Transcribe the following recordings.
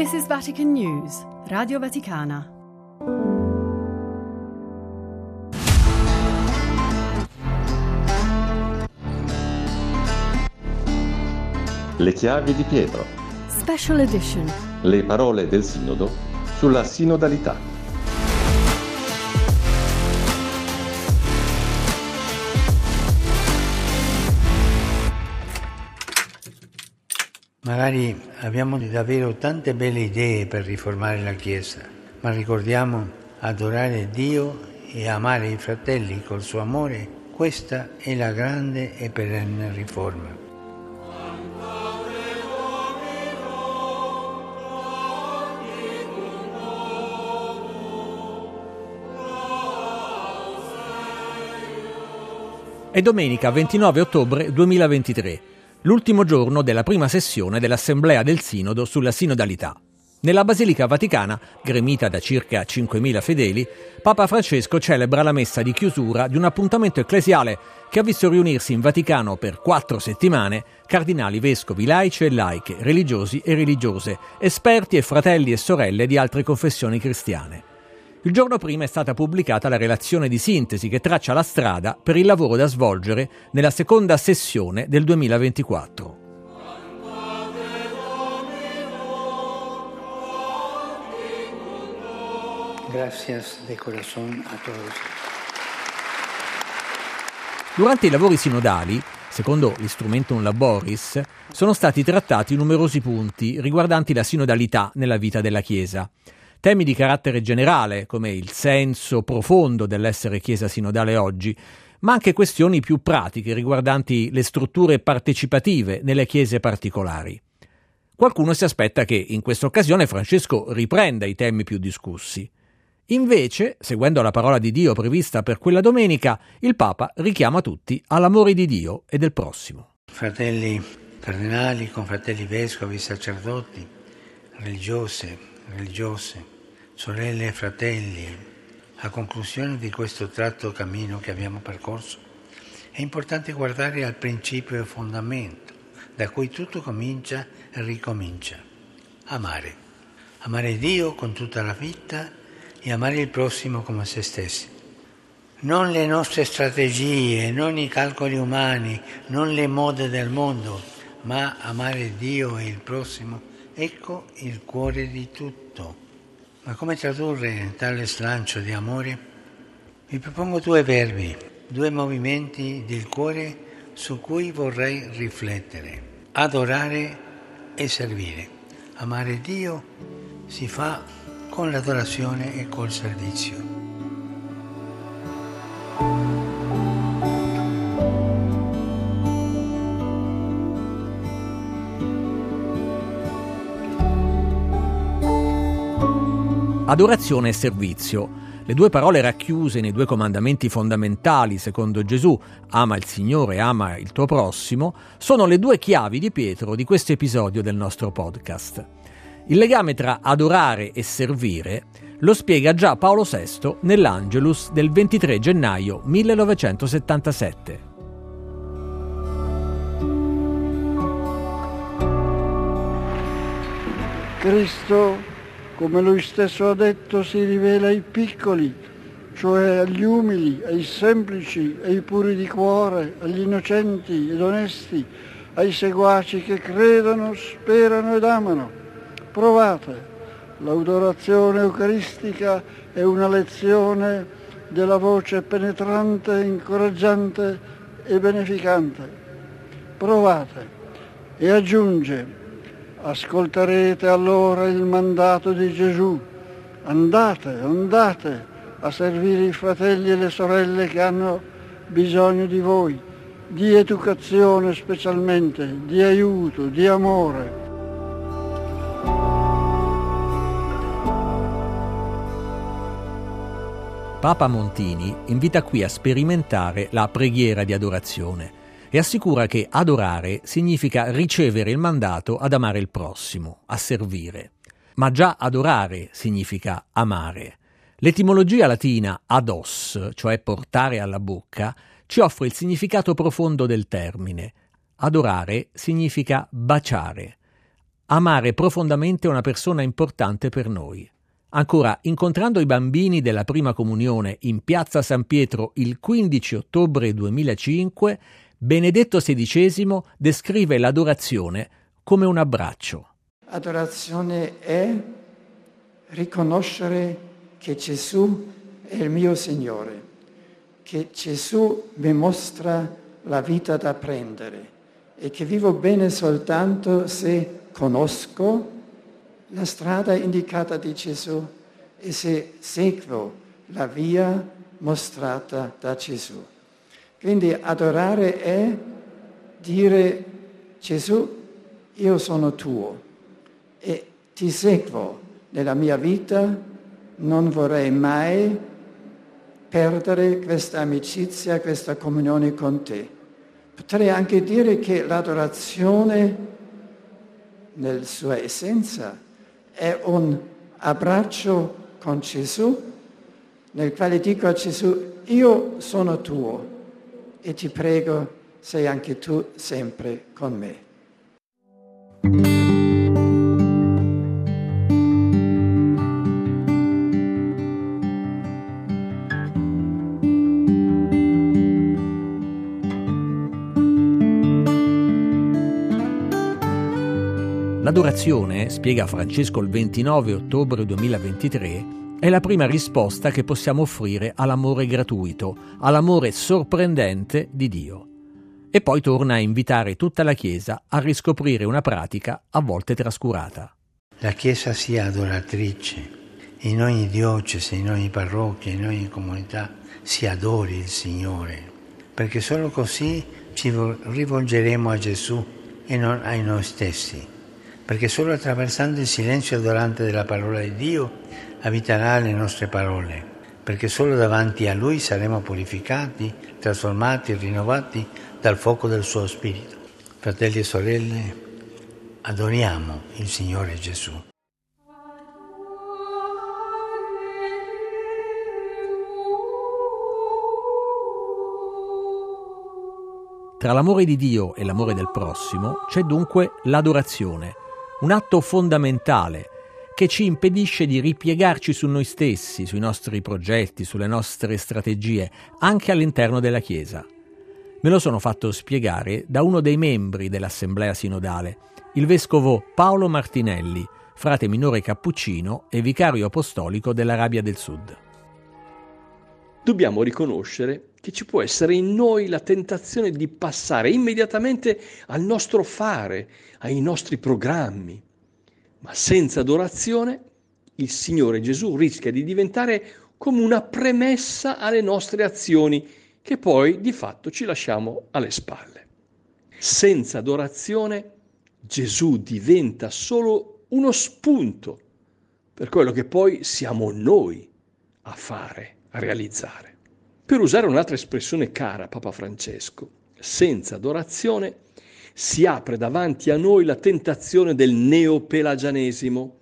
This is Vatican News, Radio Vaticana. Le chiavi di Pietro. Special edition. Le parole del Sinodo sulla sinodalità. Magari abbiamo davvero tante belle idee per riformare la Chiesa, ma ricordiamo adorare Dio e amare i fratelli col suo amore, questa è la grande e perenne riforma. È domenica 29 ottobre 2023, l'ultimo giorno della prima sessione dell'Assemblea del Sinodo sulla sinodalità. Nella Basilica Vaticana, gremita da circa 5.000 fedeli, Papa Francesco celebra la messa di chiusura di un appuntamento ecclesiale che ha visto riunirsi in Vaticano per quattro settimane cardinali, vescovi, laici e laiche, religiosi e religiose, esperti e fratelli e sorelle di altre confessioni cristiane. Il giorno prima è stata pubblicata la relazione di sintesi che traccia la strada per il lavoro da svolgere nella seconda sessione del 2024. Gracias de corazón a todos. Durante i lavori sinodali, secondo l'Instrumentum Laboris, sono stati trattati numerosi punti riguardanti la sinodalità nella vita della Chiesa. Temi di carattere generale, come il senso profondo dell'essere Chiesa sinodale oggi, ma anche questioni più pratiche riguardanti le strutture partecipative nelle chiese particolari. Qualcuno si aspetta che in questa occasione Francesco riprenda i temi più discussi. Invece, seguendo la parola di Dio prevista per quella domenica, il Papa richiama tutti all'amore di Dio e del prossimo. Fratelli cardinali, confratelli vescovi, sacerdoti, religiose, religiose, sorelle e fratelli, a conclusione di questo tratto cammino che abbiamo percorso, è importante guardare al principio e fondamento da cui tutto comincia e ricomincia. Amare. Amare Dio con tutta la vita e amare il prossimo come se stessi. Non le nostre strategie, non i calcoli umani, non le mode del mondo, ma amare Dio e il prossimo, ecco il cuore di tutto. Ma come tradurre tale slancio di amore? Vi propongo due verbi, due movimenti del cuore su cui vorrei riflettere. Adorare e servire. Amare Dio si fa con l'adorazione e col servizio. Adorazione e servizio. Le due parole racchiuse nei due comandamenti fondamentali, secondo Gesù, ama il Signore ama il tuo prossimo, sono le due chiavi di Pietro di questo episodio del nostro podcast. Il legame tra adorare e servire lo spiega già Paolo VI nell'Angelus del 23 gennaio 1977. Cristo, come lui stesso ha detto, si rivela ai piccoli, cioè agli umili, ai semplici, ai puri di cuore, agli innocenti ed onesti, ai seguaci che credono, sperano ed amano. Provate, l'adorazione eucaristica è una lezione della voce penetrante, incoraggiante e beneficante. Provate e aggiunge, ascolterete allora il mandato di Gesù, andate, andate a servire i fratelli e le sorelle che hanno bisogno di voi, di educazione specialmente, di aiuto, di amore. Papa Montini invita qui a sperimentare la preghiera di adorazione e assicura che adorare significa ricevere il mandato ad amare il prossimo, a servire. Ma già adorare significa amare. L'etimologia latina ados, cioè portare alla bocca, ci offre il significato profondo del termine. Adorare significa baciare. amare profondamente una persona importante per noi. Ancora, incontrando i bambini della prima comunione in piazza San Pietro il 15 ottobre 2005, Benedetto XVI descrive l'adorazione come un abbraccio. Adorazione è riconoscere che Gesù è il mio Signore, che Gesù mi mostra la vita da prendere e che vivo bene soltanto se conosco la strada indicata di Gesù e se seguo la via mostrata da Gesù. Quindi adorare è dire Gesù, io sono tuo e ti seguo nella mia vita, non vorrei mai perdere questa amicizia, questa comunione con te. Potrei anche dire che l'adorazione nella sua essenza è un abbraccio con Gesù nel quale dico a Gesù, io sono tuo e ti prego, sei anche tu sempre con me. L'adorazione, spiega Francesco il 29 ottobre 2023, è la prima risposta che possiamo offrire all'amore gratuito, all'amore sorprendente di Dio. E poi torna a invitare tutta la Chiesa a riscoprire una pratica a volte trascurata. La Chiesa sia adoratrice, in ogni diocesi, in ogni parrocchia, in ogni comunità si adori il Signore, perché solo così ci rivolgeremo a Gesù e non a noi stessi perché solo attraversando il silenzio adorante della parola di Dio abiterà le nostre parole, perché solo davanti a Lui saremo purificati, trasformati e rinnovati dal fuoco del suo Spirito. Fratelli e sorelle, adoriamo il Signore Gesù. Tra l'amore di Dio e l'amore del prossimo c'è dunque l'adorazione un atto fondamentale che ci impedisce di ripiegarci su noi stessi, sui nostri progetti, sulle nostre strategie, anche all'interno della Chiesa. Me lo sono fatto spiegare da uno dei membri dell'Assemblea Sinodale, il vescovo Paolo Martinelli, frate minore cappuccino e vicario apostolico dell'Arabia del Sud. Dobbiamo riconoscere che ci può essere in noi la tentazione di passare immediatamente al nostro fare, ai nostri programmi, ma senza adorazione il Signore Gesù rischia di diventare come una premessa alle nostre azioni che poi di fatto ci lasciamo alle spalle. Senza adorazione Gesù diventa solo uno spunto per quello che poi siamo noi a fare, a realizzare. Per usare un'altra espressione cara a Papa Francesco, senza adorazione si apre davanti a noi la tentazione del neopelagianesimo,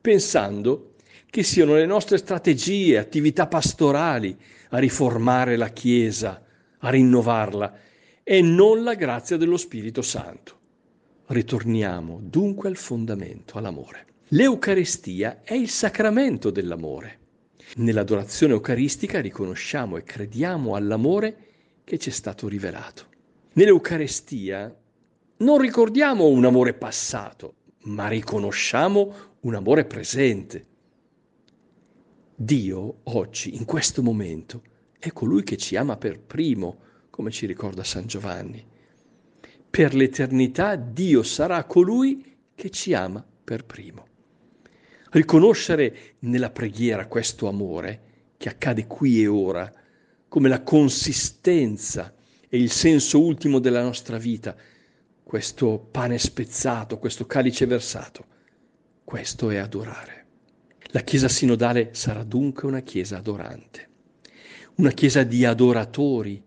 pensando che siano le nostre strategie, attività pastorali a riformare la Chiesa, a rinnovarla, e non la grazia dello Spirito Santo. Ritorniamo dunque al fondamento, all'amore. L'Eucarestia è il sacramento dell'amore. Nell'adorazione eucaristica riconosciamo e crediamo all'amore che ci è stato rivelato. Nell'Eucarestia non ricordiamo un amore passato, ma riconosciamo un amore presente. Dio oggi, in questo momento, è colui che ci ama per primo, come ci ricorda San Giovanni. Per l'eternità Dio sarà colui che ci ama per primo. Riconoscere nella preghiera questo amore che accade qui e ora come la consistenza e il senso ultimo della nostra vita, questo pane spezzato, questo calice versato, questo è adorare. La Chiesa sinodale sarà dunque una Chiesa adorante, una Chiesa di adoratori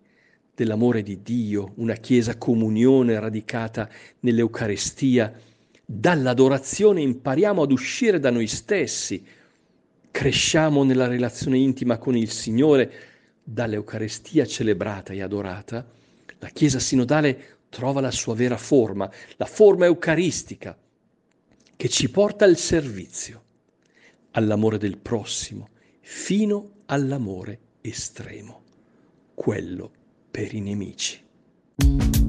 dell'amore di Dio, una Chiesa comunione radicata nell'Eucarestia, dall'adorazione impariamo ad uscire da noi stessi, cresciamo nella relazione intima con il Signore, dall'Eucarestia celebrata e adorata, la Chiesa sinodale trova la sua vera forma, la forma eucaristica, che ci porta al servizio, all'amore del prossimo, fino all'amore estremo, quello per i nemici.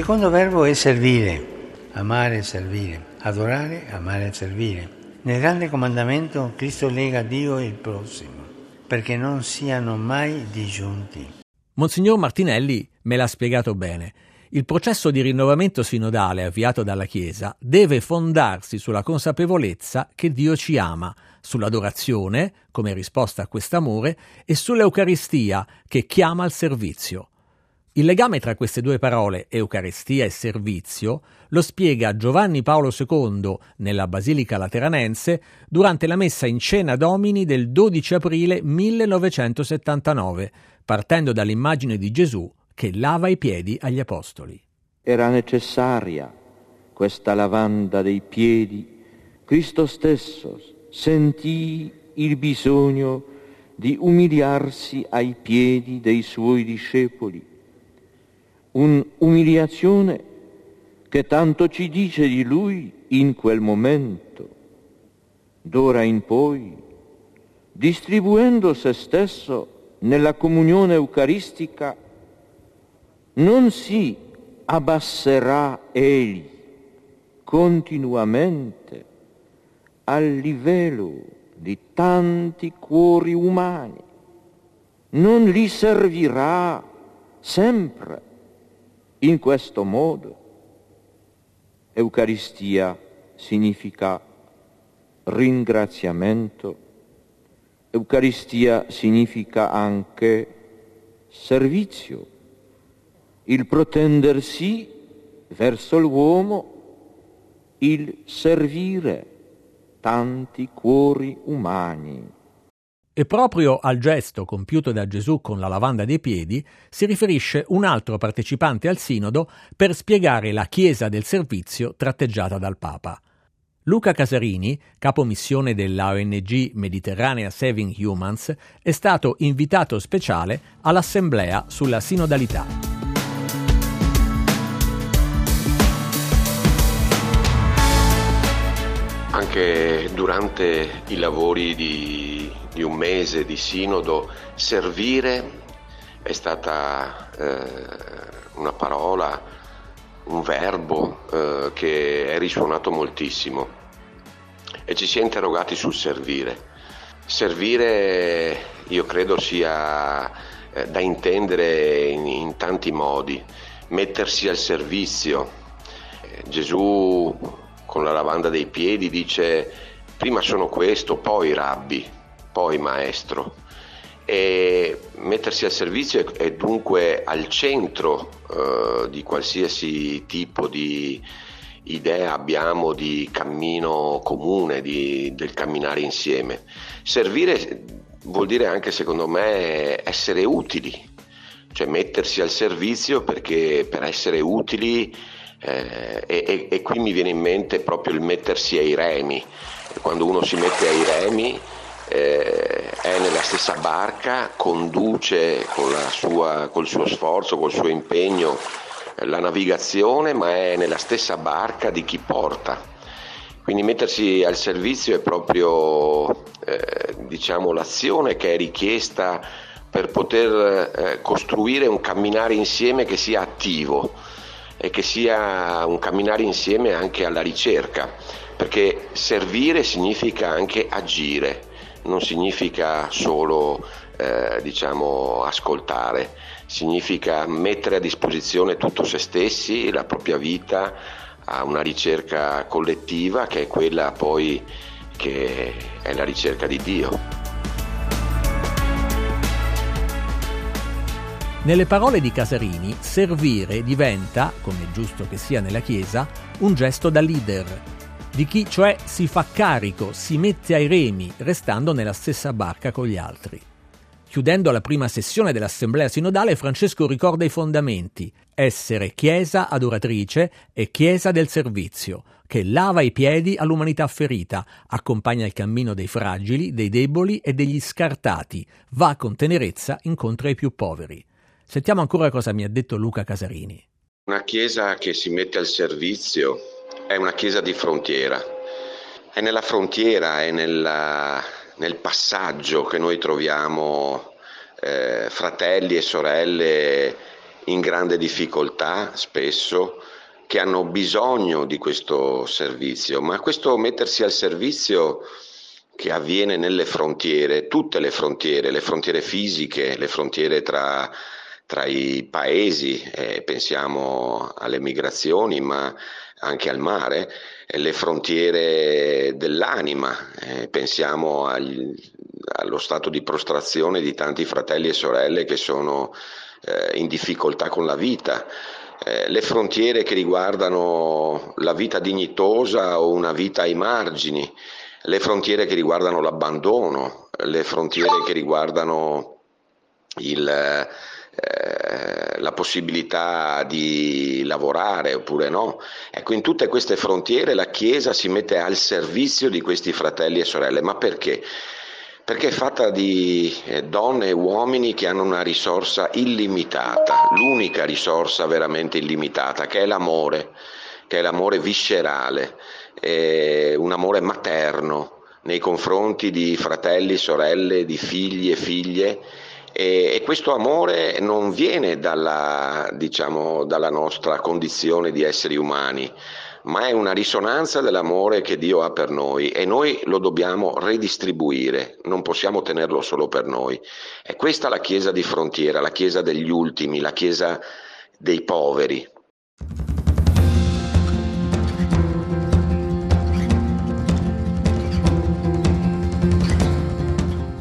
Secondo verbo è servire, amare e servire, adorare, amare e servire. Nel grande comandamento Cristo lega Dio e il prossimo, perché non siano mai disgiunti. Monsignor Martinelli me l'ha spiegato bene. Il processo di rinnovamento sinodale avviato dalla Chiesa deve fondarsi sulla consapevolezza che Dio ci ama, sull'adorazione, come risposta a quest'amore, e sull'Eucaristia, che chiama al servizio. Il legame tra queste due parole, Eucaristia e servizio, lo spiega Giovanni Paolo II nella Basilica Lateranense durante la messa in cena domini del 12 aprile 1979, partendo dall'immagine di Gesù che lava i piedi agli apostoli. Era necessaria questa lavanda dei piedi. Cristo stesso sentì il bisogno di umiliarsi ai piedi dei suoi discepoli un'umiliazione che tanto ci dice di lui in quel momento. D'ora in poi, distribuendo se stesso nella comunione eucaristica, non si abbasserà egli continuamente al livello di tanti cuori umani, non li servirà sempre in questo modo. Eucaristia significa ringraziamento, Eucaristia significa anche servizio, il protendersi verso l'uomo, il servire tanti cuori umani. E proprio al gesto compiuto da Gesù con la lavanda dei piedi si riferisce un altro partecipante al sinodo per spiegare la Chiesa del servizio tratteggiata dal Papa. Luca Casarini, capo missione della ONG Mediterranea Saving Humans, è stato invitato speciale all'assemblea sulla sinodalità. Anche durante i lavori di di un mese di sinodo, servire è stata eh, una parola, un verbo eh, che è risuonato moltissimo e ci si è interrogati sul servire. Servire io credo sia eh, da intendere in, in, tanti modi, mettersi al servizio. Gesù con la lavanda dei piedi dice prima sono questo, poi rabbi poi maestro. E mettersi al servizio è, dunque al centro eh, di qualsiasi tipo di idea abbiamo di cammino comune, di, del camminare insieme. Servire vuol dire anche, secondo me, essere utili, cioè mettersi al servizio perché per essere utili, eh, e, e, qui mi viene in mente proprio il mettersi ai remi. Quando uno si mette ai remi eh, è nella stessa barca, conduce con sua, col suo sforzo, col suo impegno eh, la navigazione, ma è nella stessa barca di chi porta. Quindi mettersi al servizio è proprio eh, diciamo, l'azione che è richiesta per poter eh, costruire un camminare insieme che sia attivo e che sia un camminare insieme anche alla ricerca, perché servire significa anche agire non significa solo eh, diciamo, ascoltare, significa mettere a disposizione tutto se stessi, la propria vita a una ricerca collettiva che è quella poi che è la ricerca di Dio. Nelle parole di Casarini, servire diventa, come è giusto che sia nella Chiesa, un gesto da leader, di chi cioè si fa carico, si mette ai remi, restando nella stessa barca con gli altri. Chiudendo la prima sessione dell'Assemblea sinodale, Francesco ricorda i fondamenti, essere Chiesa adoratrice e Chiesa del servizio, che lava i piedi all'umanità ferita, accompagna il cammino dei fragili, dei deboli e degli scartati, va con tenerezza incontro ai più poveri. Sentiamo ancora cosa mi ha detto Luca Casarini. Una Chiesa che si mette al servizio è una Chiesa di frontiera. È nella frontiera, è nella, nel passaggio che noi troviamo eh, fratelli e sorelle in grande difficoltà spesso, che hanno bisogno di questo servizio, ma questo mettersi al servizio che avviene nelle frontiere, tutte le frontiere, le frontiere fisiche, le frontiere tra, tra i paesi, eh, pensiamo alle migrazioni, ma anche al mare, le frontiere dell'anima, eh, pensiamo agli, allo stato di prostrazione di tanti fratelli e sorelle che sono eh, in difficoltà con la vita, eh, le frontiere che riguardano la vita dignitosa o una vita ai margini, le frontiere che riguardano l'abbandono, le frontiere che riguardano il, eh, la possibilità di lavorare oppure no. Ecco, in tutte queste frontiere la Chiesa si mette al servizio di questi fratelli e sorelle, ma perché? perché è fatta di eh, donne e uomini che hanno una risorsa illimitata, l'unica risorsa veramente illimitata, che è l'amore, che è l'amore viscerale, un amore materno nei confronti di fratelli, sorelle, di figli e figlie. E, questo amore non viene dalla, diciamo, dalla nostra condizione di esseri umani, ma è una risonanza dell'amore che Dio ha per noi e noi lo dobbiamo redistribuire, non possiamo tenerlo solo per noi. È questa la Chiesa di frontiera, la Chiesa degli ultimi, la Chiesa dei poveri.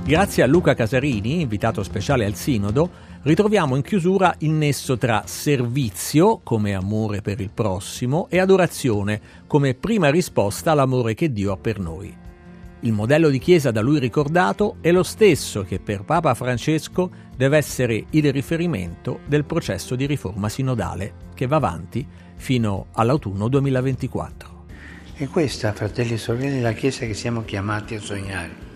Grazie a Luca Casarini, invitato speciale al Sinodo, ritroviamo in chiusura il nesso tra servizio, come amore per il prossimo, e adorazione, come prima risposta all'amore che Dio ha per noi. Il modello di Chiesa da lui ricordato è lo stesso che per Papa Francesco deve essere il riferimento del processo di riforma sinodale che va avanti fino all'autunno 2024. E questa, fratelli e sorelle, è la Chiesa che siamo chiamati a sognare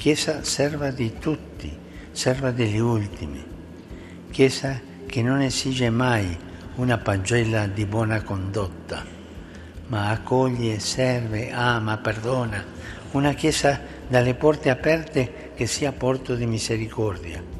Chiesa serva di tutti, serva degli ultimi. Chiesa che non esige mai una pagella di buona condotta, ma accoglie, serve, ama, perdona. Una Chiesa dalle porte aperte che sia porto di misericordia.